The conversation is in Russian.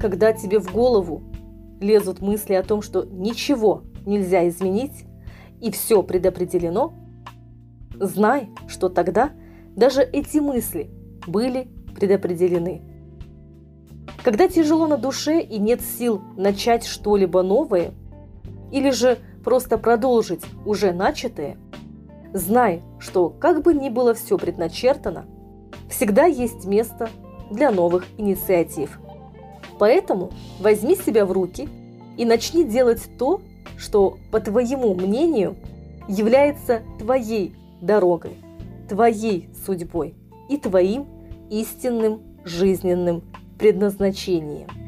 когда тебе в голову лезут мысли о том, что ничего нельзя изменить и все предопределено, знай, что тогда даже эти мысли были предопределены. Когда тяжело на душе и нет сил начать что-либо новое, или же просто продолжить уже начатое, знай, что как бы ни было все предначертано, всегда есть место для новых инициатив. Поэтому возьми себя в руки и начни делать то, что, по твоему мнению, является твоей дорогой, твоей судьбой и твоим истинным жизненным предназначением.